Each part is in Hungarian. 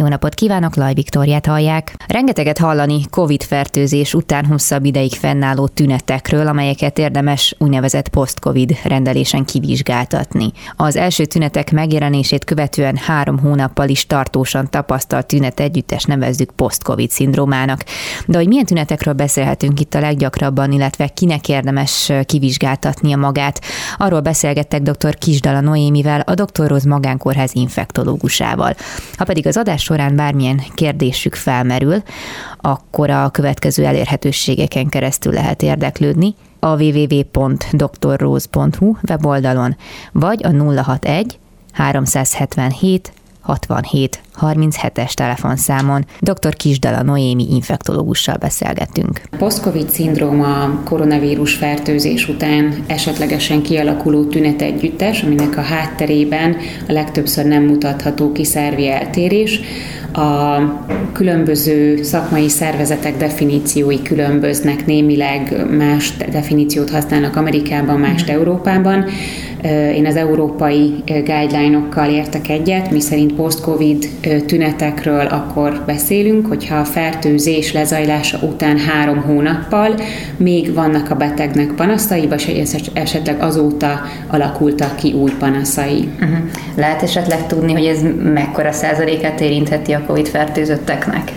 Jó napot kívánok, Laj Viktoriát hallják. Rengeteget hallani COVID-fertőzés után hosszabb ideig fennálló tünetekről, amelyeket érdemes úgynevezett post-COVID rendelésen kivizsgáltatni. Az első tünetek megjelenését követően három hónappal is tartósan tapasztalt tünet együttes nevezzük post-COVID szindrómának. De hogy milyen tünetekről beszélhetünk itt a leggyakrabban, illetve kinek érdemes kivizsgáltatnia magát, arról beszélgettek dr. Kisdala Noémivel, a Dr. Roz Magánkórház infektológusával. Ha pedig az adás során bármilyen kérdésük felmerül, akkor a következő elérhetőségeken keresztül lehet érdeklődni a www.drrose.hu weboldalon, vagy a 061 377 67 37-es telefonszámon dr. Kisdala Noémi infektológussal beszélgetünk. Post-COVID szindróma koronavírus fertőzés után esetlegesen kialakuló tünet együttes, aminek a hátterében a legtöbbször nem mutatható ki eltérés, a különböző szakmai szervezetek definíciói különböznek, némileg más definíciót használnak Amerikában, mást Európában. Én az európai guideline-okkal értek egyet, mi szerint post-covid tünetekről akkor beszélünk, hogyha a fertőzés lezajlása után három hónappal még vannak a betegnek panaszai, vagy esetleg azóta alakultak ki új panaszai. Uh-huh. Lehet esetleg tudni, hogy ez mekkora százalékát érintheti a COVID fertőzötteknek?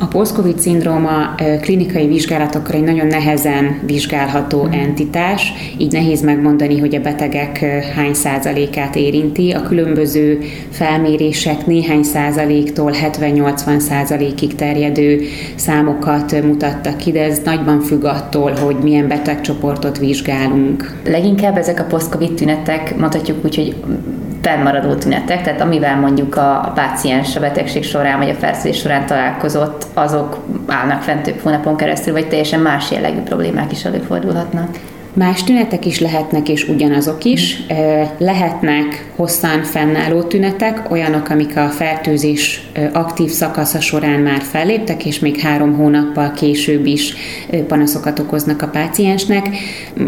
A post-covid szindróma klinikai vizsgálatokra egy nagyon nehezen vizsgálható mm. entitás, így nehéz megmondani, hogy a betegek hány százalékát érinti. A különböző felmérések néhány százaléktól 70-80 százalékig terjedő számokat mutattak ki, de ez nagyban függ attól, hogy milyen betegcsoportot vizsgálunk. Leginkább ezek a post-covid tünetek, mondhatjuk úgy, hogy fennmaradó tünetek, tehát amivel mondjuk a, a páciens a betegség során vagy a fertőzés során találkozott, azok állnak fent több hónapon keresztül, vagy teljesen más jellegű problémák is előfordulhatnak. Más tünetek is lehetnek, és ugyanazok is. Lehetnek hosszan fennálló tünetek, olyanok, amik a fertőzés aktív szakasza során már felléptek, és még három hónappal később is panaszokat okoznak a páciensnek.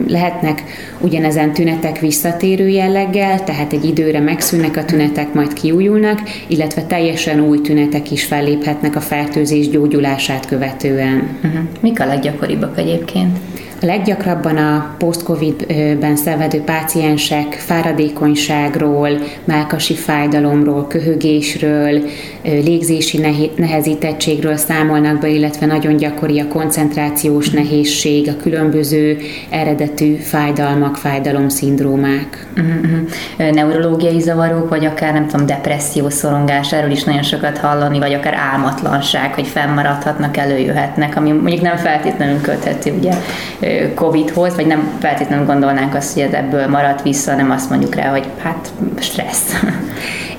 Lehetnek ugyanezen tünetek visszatérő jelleggel, tehát egy időre megszűnnek a tünetek, majd kiújulnak, illetve teljesen új tünetek is felléphetnek a fertőzés gyógyulását követően. Uh-huh. Mik a leggyakoribbak egyébként? Leggyakrabban a post-covid-ben szenvedő páciensek fáradékonyságról, mákasi fájdalomról, köhögésről, légzési nehezítettségről számolnak be, illetve nagyon gyakori a koncentrációs nehézség, a különböző eredetű fájdalmak, fájdalomszindrómák. Uh-huh. Neurológiai zavarok, vagy akár nem tudom, depresszió, szorongás, erről is nagyon sokat hallani, vagy akár álmatlanság, hogy fennmaradhatnak, előjöhetnek, ami mondjuk nem feltétlenül köthető ugye Covid-hoz, vagy nem feltétlenül gondolnánk azt, hogy ez ebből maradt vissza, nem azt mondjuk rá, hogy hát stressz.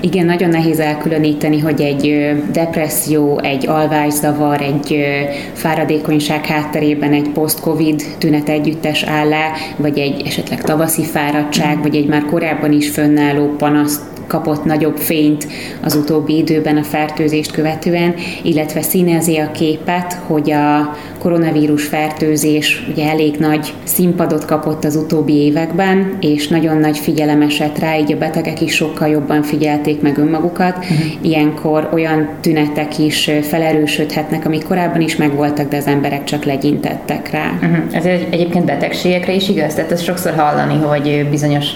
Igen, nagyon nehéz elkülöníteni, hogy egy depresszió, egy alvászavar, egy fáradékonyság hátterében egy post-covid tünet együttes áll vagy egy esetleg tavaszi fáradtság, vagy egy már korábban is fönnálló panaszt kapott nagyobb fényt az utóbbi időben a fertőzést követően, illetve színezi a képet, hogy a koronavírus fertőzés ugye elég nagy színpadot kapott az utóbbi években, és nagyon nagy figyelem esett rá, így a betegek is sokkal jobban figyelték meg önmagukat. Uh-huh. Ilyenkor olyan tünetek is felerősödhetnek, amik korábban is megvoltak, de az emberek csak legyintettek rá. Uh-huh. Ez egyébként betegségekre is igaz? Tehát ezt sokszor hallani, hogy bizonyos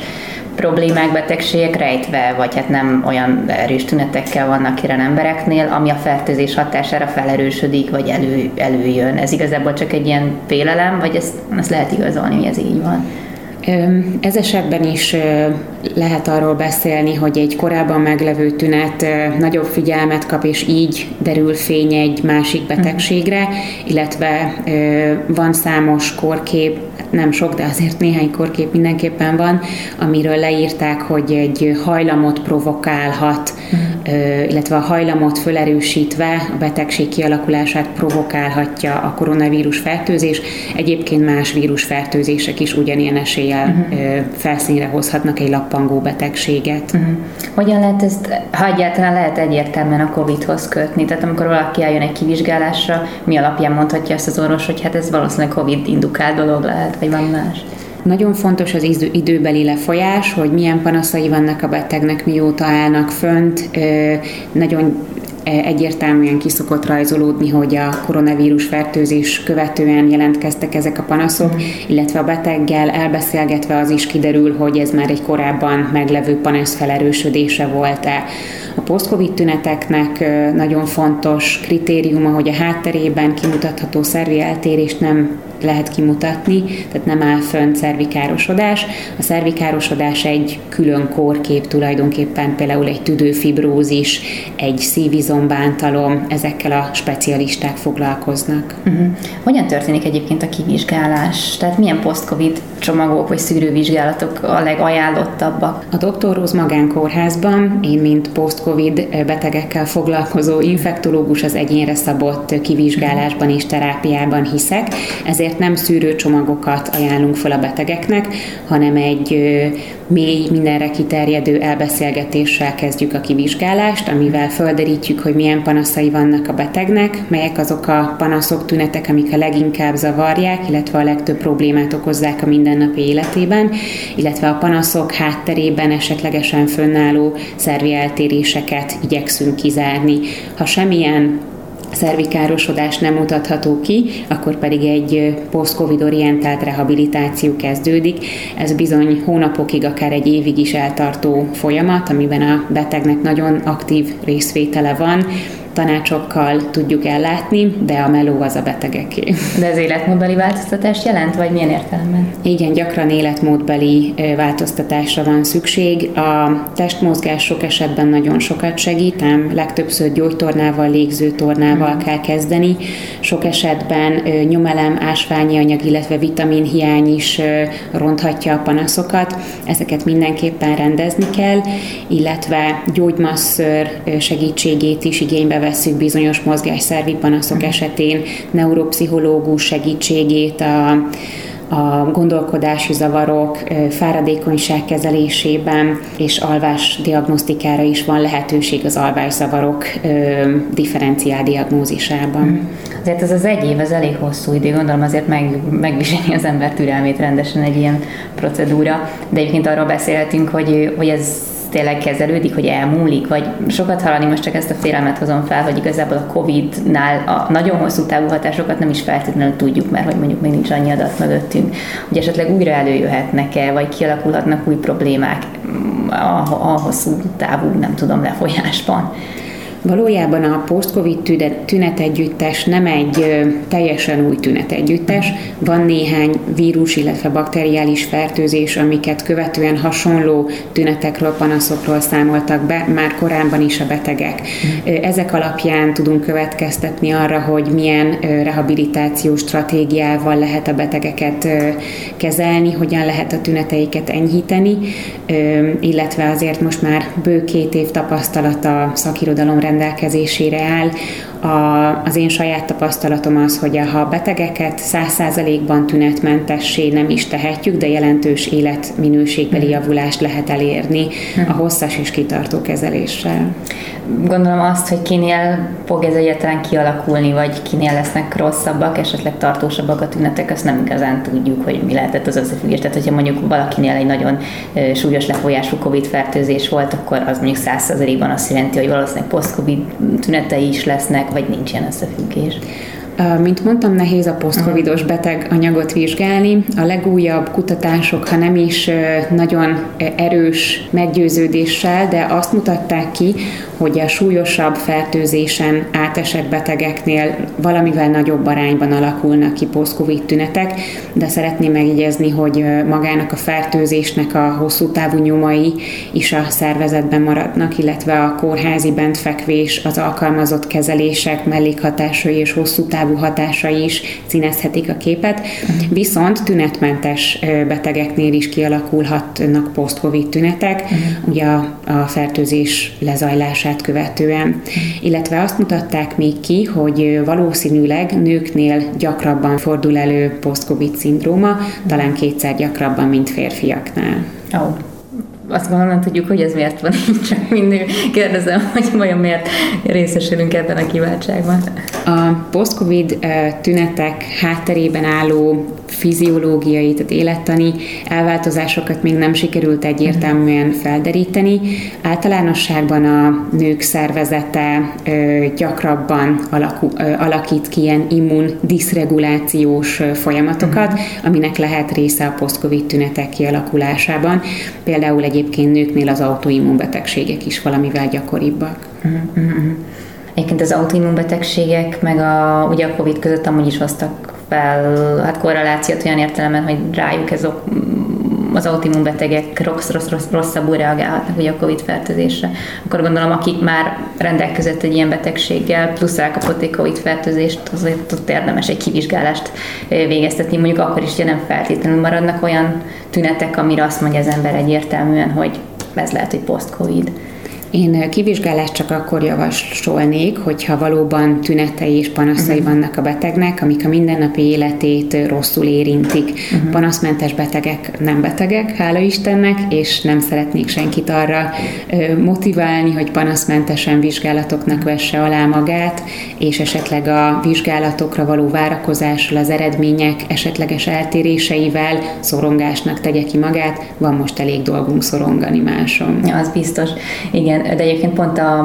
problémák, betegségek rejtve, vagy hát nem olyan erős tünetekkel vannak jelen embereknél, ami a fertőzés hatására felerősödik, vagy elő, előjön. Ez igazából csak egy ilyen félelem, vagy ezt, ezt lehet igazolni, hogy ez így van? Ez esetben is lehet arról beszélni, hogy egy korábban meglevő tünet nagyobb figyelmet kap, és így derül fény egy másik betegségre, illetve van számos korkép, nem sok, de azért néhány korkép mindenképpen van, amiről leírták, hogy egy hajlamot provokálhat, uh-huh. illetve a hajlamot fölerősítve a betegség kialakulását provokálhatja a koronavírus fertőzés. Egyébként más vírusfertőzések is ugyanilyen eséllyel uh-huh. felszínre hozhatnak egy lappangó betegséget. Uh-huh. Hogyan lehet ezt, ha egyáltalán lehet egyértelműen a COVID-hoz kötni? Tehát amikor valaki eljön egy kivizsgálásra, mi alapján mondhatja ezt az orvos, hogy hát ez valószínűleg COVID indukált dolog lehet, vagy van más? Nagyon fontos az időbeli lefolyás, hogy milyen panaszai vannak a betegnek, mióta állnak fönt. Nagyon egyértelműen kiszokott rajzolódni, hogy a koronavírus fertőzés követően jelentkeztek ezek a panaszok, illetve a beteggel elbeszélgetve az is kiderül, hogy ez már egy korábban meglevő panasz felerősödése volt-e. A post-covid tüneteknek nagyon fontos kritériuma, hogy a hátterében kimutatható szervi eltérést nem lehet kimutatni, tehát nem áll fönn szervikárosodás. A szervikárosodás egy külön kórkép tulajdonképpen, például egy tüdőfibrózis, egy szívizombántalom, ezekkel a specialisták foglalkoznak. Uh-huh. Hogyan történik egyébként a kivizsgálás? Tehát milyen post-covid csomagok vagy szűrővizsgálatok a legajánlottabbak? A Dr. Róz magánkórházban én, mint post-covid betegekkel foglalkozó infektológus az egyénre szabott kivizsgálásban és terápiában hiszek, ezért nem szűrőcsomagokat ajánlunk fel a betegeknek, hanem egy mély, mindenre kiterjedő elbeszélgetéssel kezdjük a kivizsgálást, amivel földerítjük, hogy milyen panaszai vannak a betegnek, melyek azok a panaszok, tünetek, amik a leginkább zavarják, illetve a legtöbb problémát okozzák a mindennapi életében, illetve a panaszok hátterében esetlegesen fönnálló szervi eltéréseket igyekszünk kizárni. Ha semmilyen szervikárosodás nem mutatható ki, akkor pedig egy post-covid orientált rehabilitáció kezdődik. Ez bizony hónapokig, akár egy évig is eltartó folyamat, amiben a betegnek nagyon aktív részvétele van, tanácsokkal tudjuk ellátni, de a meló az a betegeké. De ez életmódbeli változtatást jelent, vagy milyen értelemben? Igen, gyakran életmódbeli változtatásra van szükség. A testmozgás sok esetben nagyon sokat segít, ám legtöbbször gyógytornával, légzőtornával hmm. kell kezdeni. Sok esetben nyomelem, ásványi anyag, illetve vitaminhiány is ronthatja a panaszokat. Ezeket mindenképpen rendezni kell, illetve gyógymasször segítségét is igénybe vesszük bizonyos mozgásszervi panaszok esetén, neuropszichológus segítségét, a, a gondolkodási zavarok, fáradékonyság kezelésében és alvás diagnosztikára is van lehetőség az alvászavarok differenciál diagnózisában. Mm. Azért ez az egy év, ez elég hosszú idő, gondolom azért meg, megviseli az ember türelmét rendesen egy ilyen procedúra, de egyébként arról beszélhetünk, hogy, hogy ez tényleg kezelődik, hogy elmúlik, vagy sokat hallani, most csak ezt a félelmet hozom fel, hogy igazából a Covid-nál a nagyon hosszú távú hatásokat nem is feltétlenül tudjuk, mert hogy mondjuk még nincs annyi adat mögöttünk, hogy esetleg újra előjöhetnek-e, vagy kialakulhatnak új problémák a, a hosszú távú, nem tudom, lefolyásban. Valójában a post-covid tünetegyüttes nem egy teljesen új tünetegyüttes. Van néhány vírus, illetve bakteriális fertőzés, amiket követően hasonló tünetekről, panaszokról számoltak be már korábban is a betegek. Ezek alapján tudunk következtetni arra, hogy milyen rehabilitációs stratégiával lehet a betegeket kezelni, hogyan lehet a tüneteiket enyhíteni, illetve azért most már bő két év tapasztalata szakirodalom rendelkezésére áll. A, az én saját tapasztalatom az, hogy ha a betegeket száz százalékban tünetmentessé nem is tehetjük, de jelentős életminőségbeli javulást lehet elérni a hosszas és kitartó kezeléssel. Gondolom azt, hogy kinél fog ez egyáltalán kialakulni, vagy kinél lesznek rosszabbak, esetleg tartósabbak a tünetek, azt nem igazán tudjuk, hogy mi lehetett az összefüggés. Tehát, hogyha mondjuk valakinél egy nagyon súlyos lefolyású COVID-fertőzés volt, akkor az mondjuk százszerzelékban azt jelenti, hogy valószínűleg post-COVID tünetei is lesznek, vagy nincs ilyen összefüggés. Mint mondtam, nehéz a posztcovidos beteg anyagot vizsgálni. A legújabb kutatások, ha nem is nagyon erős meggyőződéssel, de azt mutatták ki, hogy a súlyosabb fertőzésen átesett betegeknél valamivel nagyobb arányban alakulnak ki post-covid tünetek, de szeretném megjegyezni, hogy magának a fertőzésnek a hosszú távú nyomai is a szervezetben maradnak, illetve a kórházi bentfekvés, az alkalmazott kezelések, mellékhatásai és hosszú távú hatásai is színezhetik a képet, viszont tünetmentes betegeknél is kialakulhatnak post-covid tünetek, uh-huh. ugye a, a fertőzés születését követően. Illetve azt mutatták még ki, hogy valószínűleg nőknél gyakrabban fordul elő post-covid szindróma, talán kétszer gyakrabban, mint férfiaknál. Oh azt gondolom nem tudjuk, hogy ez miért van így, csak mindig kérdezem, hogy vajon miért részesülünk ebben a kiváltságban. A post-covid tünetek hátterében álló fiziológiai, tehát élettani elváltozásokat még nem sikerült egyértelműen felderíteni. Általánosságban a nők szervezete gyakrabban alakul, alakít ki ilyen immun diszregulációs folyamatokat, aminek lehet része a post-covid tünetek kialakulásában. Például egyébként nőknél az autoimmunbetegségek is valamivel gyakoribbak. Egyébként az autoimmunbetegségek meg a, ugye a COVID között amúgy is hoztak fel hát korrelációt olyan értelemben, hogy rájuk ez ok, az autoimmunbetegek rossz, rossz, rossz, rosszabbul reagálhatnak ugye a COVID fertőzésre. Akkor gondolom, akik már rendelkezett egy ilyen betegséggel, plusz elkapott egy COVID fertőzést, azért ott érdemes egy kivizsgálást végeztetni, mondjuk akkor is, hogy nem feltétlenül maradnak olyan tünetek, amire azt mondja az ember egyértelműen, hogy ez lehet, hogy post-COVID. Én kivizsgálást csak akkor javasolnék, hogyha valóban tünetei és panaszai uh-huh. vannak a betegnek, amik a mindennapi életét rosszul érintik. Uh-huh. Panaszmentes betegek nem betegek, hála Istennek, és nem szeretnék senkit arra motiválni, hogy panaszmentesen vizsgálatoknak vesse alá magát, és esetleg a vizsgálatokra való várakozással, az eredmények esetleges eltéréseivel szorongásnak tegye ki magát. Van most elég dolgunk szorongani máson. Az biztos. Igen, de egyébként pont a,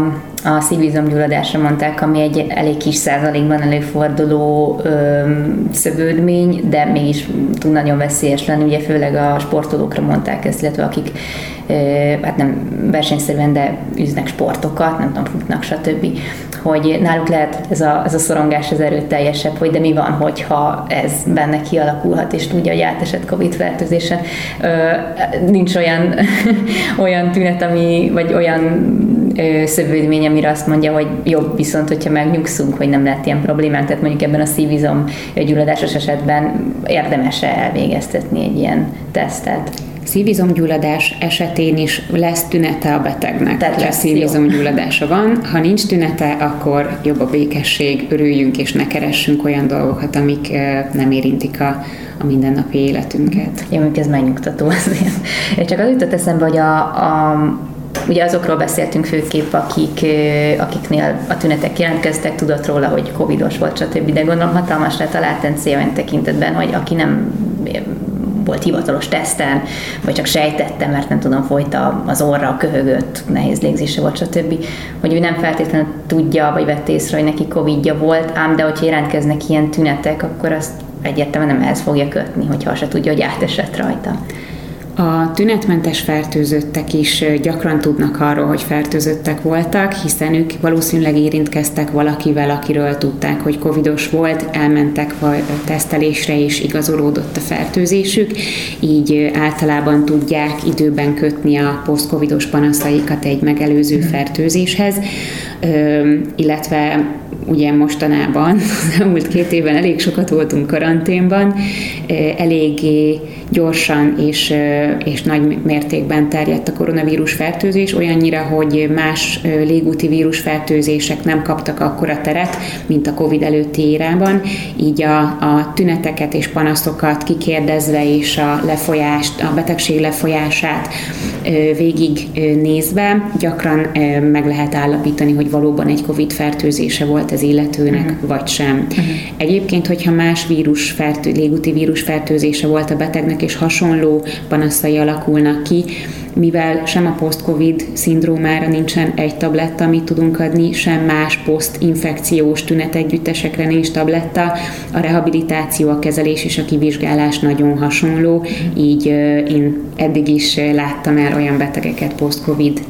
a szívizomgyulladásra mondták, ami egy elég kis százalékban előforduló ö, szövődmény, de mégis tud nagyon veszélyes lenni, ugye főleg a sportolókra mondták ezt, illetve akik hát nem versenyszerűen, de üznek sportokat, nem tudom, futnak, stb. Hogy náluk lehet ez a, ez a szorongás az erőteljesebb, hogy de mi van, hogyha ez benne kialakulhat, és tudja, hogy átesett COVID fertőzésen. Nincs olyan, olyan tünet, ami, vagy olyan szövődmény, amire azt mondja, hogy jobb viszont, hogyha megnyugszunk, hogy nem lehet ilyen problémák, tehát mondjuk ebben a szívizom gyulladásos esetben érdemes elvégeztetni egy ilyen tesztet szívizomgyulladás esetén is lesz tünete a betegnek. Tehát lesz szívizomgyulladása van. Ha nincs tünete, akkor jobb a békesség, örüljünk és ne keressünk olyan dolgokat, amik nem érintik a, a mindennapi életünket. Jó, ez megnyugtató azért. Csak az jutott eszembe, hogy a, a Ugye azokról beszéltünk főképp, akik, akiknél a tünetek jelentkeztek, tudott róla, hogy covidos volt, stb. De gondolom hatalmas lett a látencia tekintetben, hogy aki nem volt hivatalos teszten, vagy csak sejtette, mert nem tudom, folyta az orra, köhögött, nehéz légzése volt, stb. Hogy ő nem feltétlenül tudja, vagy vett észre, hogy neki Covidja volt, ám de hogyha jelentkeznek ilyen tünetek, akkor azt egyértelműen nem ehhez fogja kötni, hogyha se tudja, hogy átesett rajta. A tünetmentes fertőzöttek is gyakran tudnak arról, hogy fertőzöttek voltak, hiszen ők valószínűleg érintkeztek valakivel, akiről tudták, hogy covidos volt, elmentek tesztelésre és igazolódott a fertőzésük, így általában tudják időben kötni a posztcovidos panaszaikat egy megelőző mhm. fertőzéshez, illetve ugye mostanában, az elmúlt két évben elég sokat voltunk karanténban, eléggé gyorsan és, és nagy mértékben terjedt a koronavírus fertőzés, olyannyira, hogy más légúti vírusfertőzések nem kaptak akkora teret, mint a COVID előtti érában, így a, a tüneteket és panaszokat kikérdezve és a lefolyást, a betegség lefolyását végig nézve gyakran meg lehet állapítani, hogy valóban egy COVID fertőzése volt az illetőnek, uh-huh. vagy sem. Uh-huh. Egyébként, hogyha más vírus fertő, légúti vírus fertőzése volt a betegnek, és hasonló panaszai alakulnak ki, mivel sem a post-covid szindrómára nincsen egy tabletta, amit tudunk adni, sem más post-infekciós tünetegyüttesekre nincs tabletta, a rehabilitáció, a kezelés és a kivizsgálás nagyon hasonló, így én eddig is láttam el olyan betegeket post-covid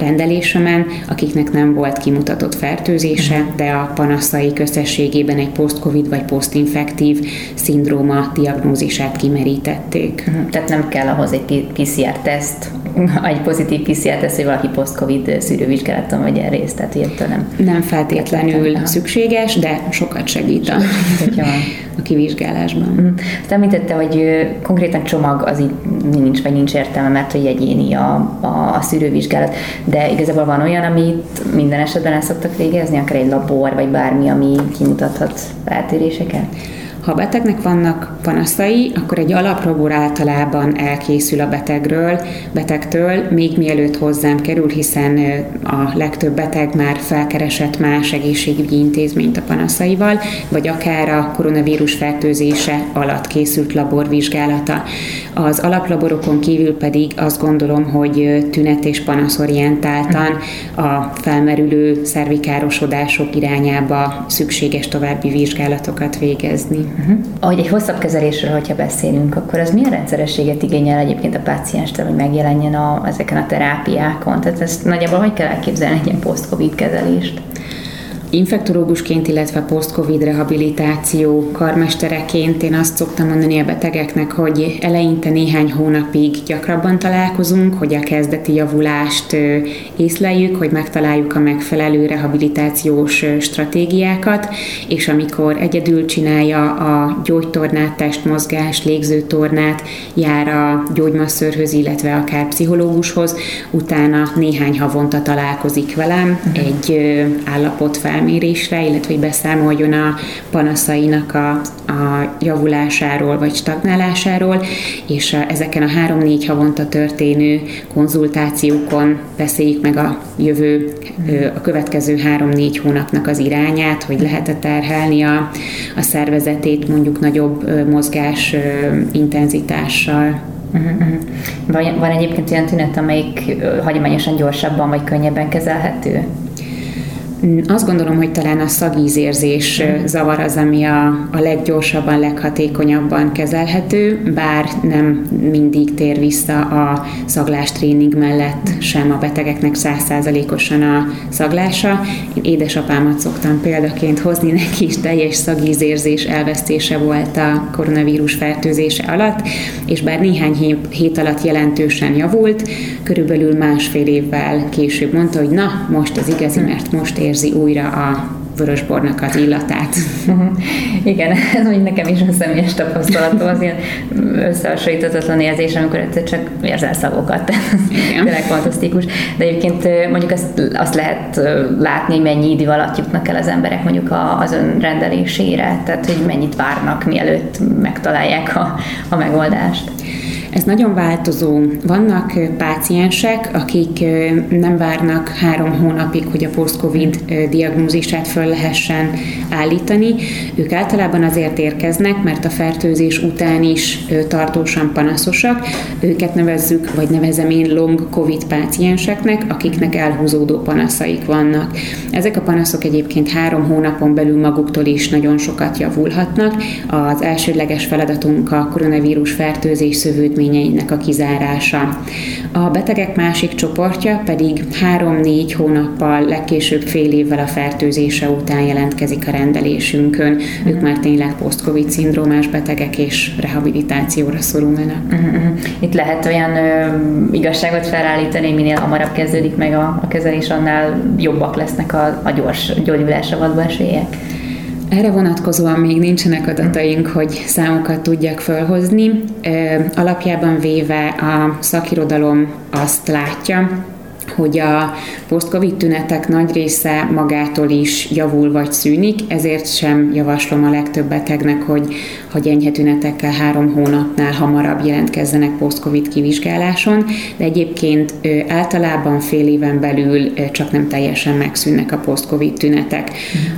rendelésemen, akiknek nem volt kimutatott fertőzése, de a panaszai összességében egy post-covid vagy post-infektív szindróma diagnózisát kimerítették. Mhm. Tehát nem kell ahhoz egy PCR-teszt, teszt, egy pozitív PCR teszt, hogy valaki post-covid szűrővizsgálaton vegyen részt, tehát ilyetől nem. Nem feltétlenül nem. szükséges, de sokat segít a, a kivizsgálásban. Mm. Azt említette, hogy konkrétan csomag az így nincs, vagy nincs értelme, mert hogy egyéni a, a, a szűrővizsgálat, de igazából van olyan, amit minden esetben el szoktak végezni, akár egy labor, vagy bármi, ami kimutathat eltéréseket? Ha betegnek vannak panaszai, akkor egy alaprobor általában elkészül a betegről, betegtől, még mielőtt hozzám kerül, hiszen a legtöbb beteg már felkeresett más egészségügyi intézményt a panaszaival, vagy akár a koronavírus fertőzése alatt készült laborvizsgálata. Az alaplaborokon kívül pedig azt gondolom, hogy tünet és panaszorientáltan a felmerülő szervikárosodások irányába szükséges további vizsgálatokat végezni. Uh-huh. Ahogy egy hosszabb kezelésről, hogyha beszélünk, akkor az milyen rendszerességet igényel egyébként a pácienstől, hogy megjelenjen a, ezeken a terápiákon? Tehát ezt nagyjából hogy kell elképzelni egy ilyen post-covid kezelést? Infektológusként, illetve post-covid rehabilitáció karmestereként én azt szoktam mondani a betegeknek, hogy eleinte néhány hónapig gyakrabban találkozunk, hogy a kezdeti javulást észleljük, hogy megtaláljuk a megfelelő rehabilitációs stratégiákat, és amikor egyedül csinálja a gyógytornát, testmozgást, légzőtornát, jár a gyógymasszörhöz, illetve akár pszichológushoz, utána néhány havonta találkozik velem uh-huh. egy állapot fel felmérésre, illetve hogy beszámoljon a panaszainak a, a javulásáról vagy stagnálásáról, és ezeken a három-négy havonta történő konzultációkon beszéljük meg a jövő, a következő három-négy hónapnak az irányát, hogy lehet-e terhelni a, a szervezetét mondjuk nagyobb mozgás intenzitással. Uh-huh. Van, van egyébként olyan tünet, amelyik hagyományosan gyorsabban vagy könnyebben kezelhető? Azt gondolom, hogy talán a szagízérzés zavar az, ami a, a leggyorsabban, leghatékonyabban kezelhető, bár nem mindig tér vissza a szaglástréning mellett sem a betegeknek százszázalékosan a szaglása. Én édesapámat szoktam példaként hozni, neki is teljes szagízérzés elvesztése volt a koronavírus fertőzése alatt, és bár néhány hét alatt jelentősen javult, körülbelül másfél évvel később mondta, hogy na, most az igazi, mert most érzi újra a vörösbornak az illatát. Igen, ez mondjuk nekem is a személyes tapasztalatom, az ilyen összehasonlíthatatlan érzés, amikor egyszer csak érzel szagokat. Igen. Tényleg fantasztikus. De egyébként mondjuk azt, azt lehet látni, hogy mennyi idő alatt jutnak el az emberek mondjuk az önrendelésére, tehát hogy mennyit várnak, mielőtt megtalálják a, a megoldást. Ez nagyon változó. Vannak páciensek, akik nem várnak három hónapig, hogy a post-covid diagnózisát föl lehessen állítani. Ők általában azért érkeznek, mert a fertőzés után is tartósan panaszosak. Őket nevezzük, vagy nevezem én long covid pácienseknek, akiknek elhúzódó panaszaik vannak. Ezek a panaszok egyébként három hónapon belül maguktól is nagyon sokat javulhatnak. Az elsődleges feladatunk a koronavírus fertőzés szövődmény eredményeinek a kizárása. A betegek másik csoportja pedig 3-4 hónappal, legkésőbb fél évvel a fertőzése után jelentkezik a rendelésünkön. Uh-huh. Ők már tényleg post-covid szindrómás betegek és rehabilitációra szorulnak. Uh-huh. Itt lehet olyan ö, igazságot felállítani, minél hamarabb kezdődik meg a, a kezelés, annál jobbak lesznek a, a gyors gyógyulásra vadba esélyek. Erre vonatkozóan még nincsenek adataink, hogy számokat tudjak felhozni. Alapjában véve a szakirodalom azt látja, hogy a post-covid tünetek nagy része magától is javul vagy szűnik, ezért sem javaslom a legtöbb betegnek, hogy, hogy enyhe tünetekkel három hónapnál hamarabb jelentkezzenek post-covid kivizsgáláson, de egyébként általában fél éven belül csak nem teljesen megszűnnek a post-covid tünetek.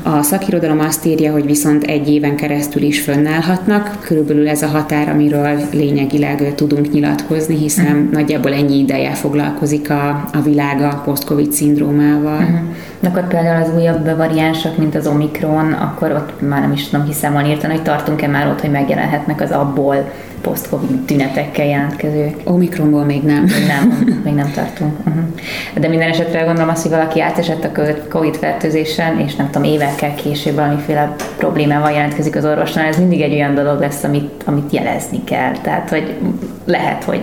A szakirodalom azt írja, hogy viszont egy éven keresztül is fönnállhatnak, körülbelül ez a határ, amiről lényegileg tudunk nyilatkozni, hiszen uh-huh. nagyjából ennyi ideje foglalkozik a, a világ a post-covid szindrómával. Uh-huh. De akkor például az újabb variánsok, mint az Omikron, akkor ott már nem is tudom hiszem van írtani, hogy tartunk-e már ott, hogy megjelenhetnek az abból post-covid tünetekkel jelentkezők. Omikronból még nem. Még nem, még nem tartunk. Uh-huh. De minden esetre gondolom azt, hogy valaki átesett a covid fertőzésen, és nem tudom, évekkel később valamiféle problémával jelentkezik az orvosnál, ez mindig egy olyan dolog lesz, amit, amit jelezni kell. Tehát, hogy lehet, hogy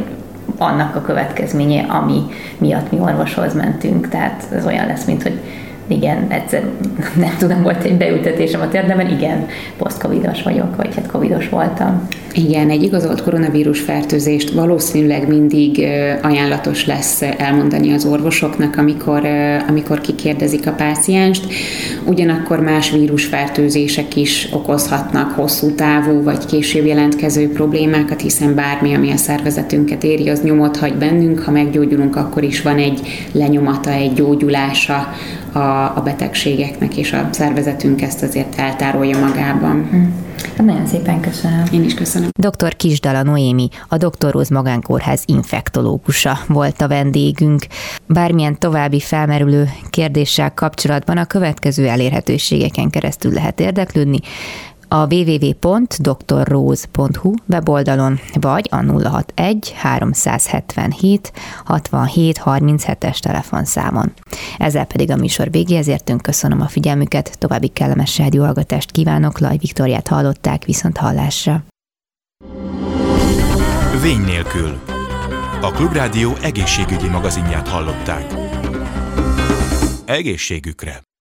annak a következménye, ami miatt mi orvoshoz mentünk. Tehát ez olyan lesz, mint hogy igen, egyszer nem tudom, volt egy beültetésem a térdemen, igen, posztcovidos vagyok, vagy hát covidos voltam. Igen, egy igazolt koronavírus fertőzést valószínűleg mindig ajánlatos lesz elmondani az orvosoknak, amikor, amikor kikérdezik a pácienst. Ugyanakkor más vírusfertőzések is okozhatnak hosszú távú vagy később jelentkező problémákat, hiszen bármi, ami a szervezetünket éri, az nyomot hagy bennünk. Ha meggyógyulunk, akkor is van egy lenyomata, egy gyógyulása a, a betegségeknek, és a szervezetünk ezt azért eltárolja magában. Hm. Hát nagyon szépen köszönöm. Én is köszönöm. Dr. Kisdala Noémi, a Dr. Róz Magánkórház infektológusa volt a vendégünk. Bármilyen további felmerülő kérdéssel kapcsolatban a következő elérhetőségeken keresztül lehet érdeklődni a www.drrose.hu weboldalon, vagy a 061 377 67 37-es telefonszámon. Ezzel pedig a műsor végéhez értünk, köszönöm a figyelmüket, további kellemes rádióhallgatást kívánok, Laj Viktoriát hallották, viszont hallásra. Vény nélkül. A Klubrádió egészségügyi magazinját hallották. Egészségükre!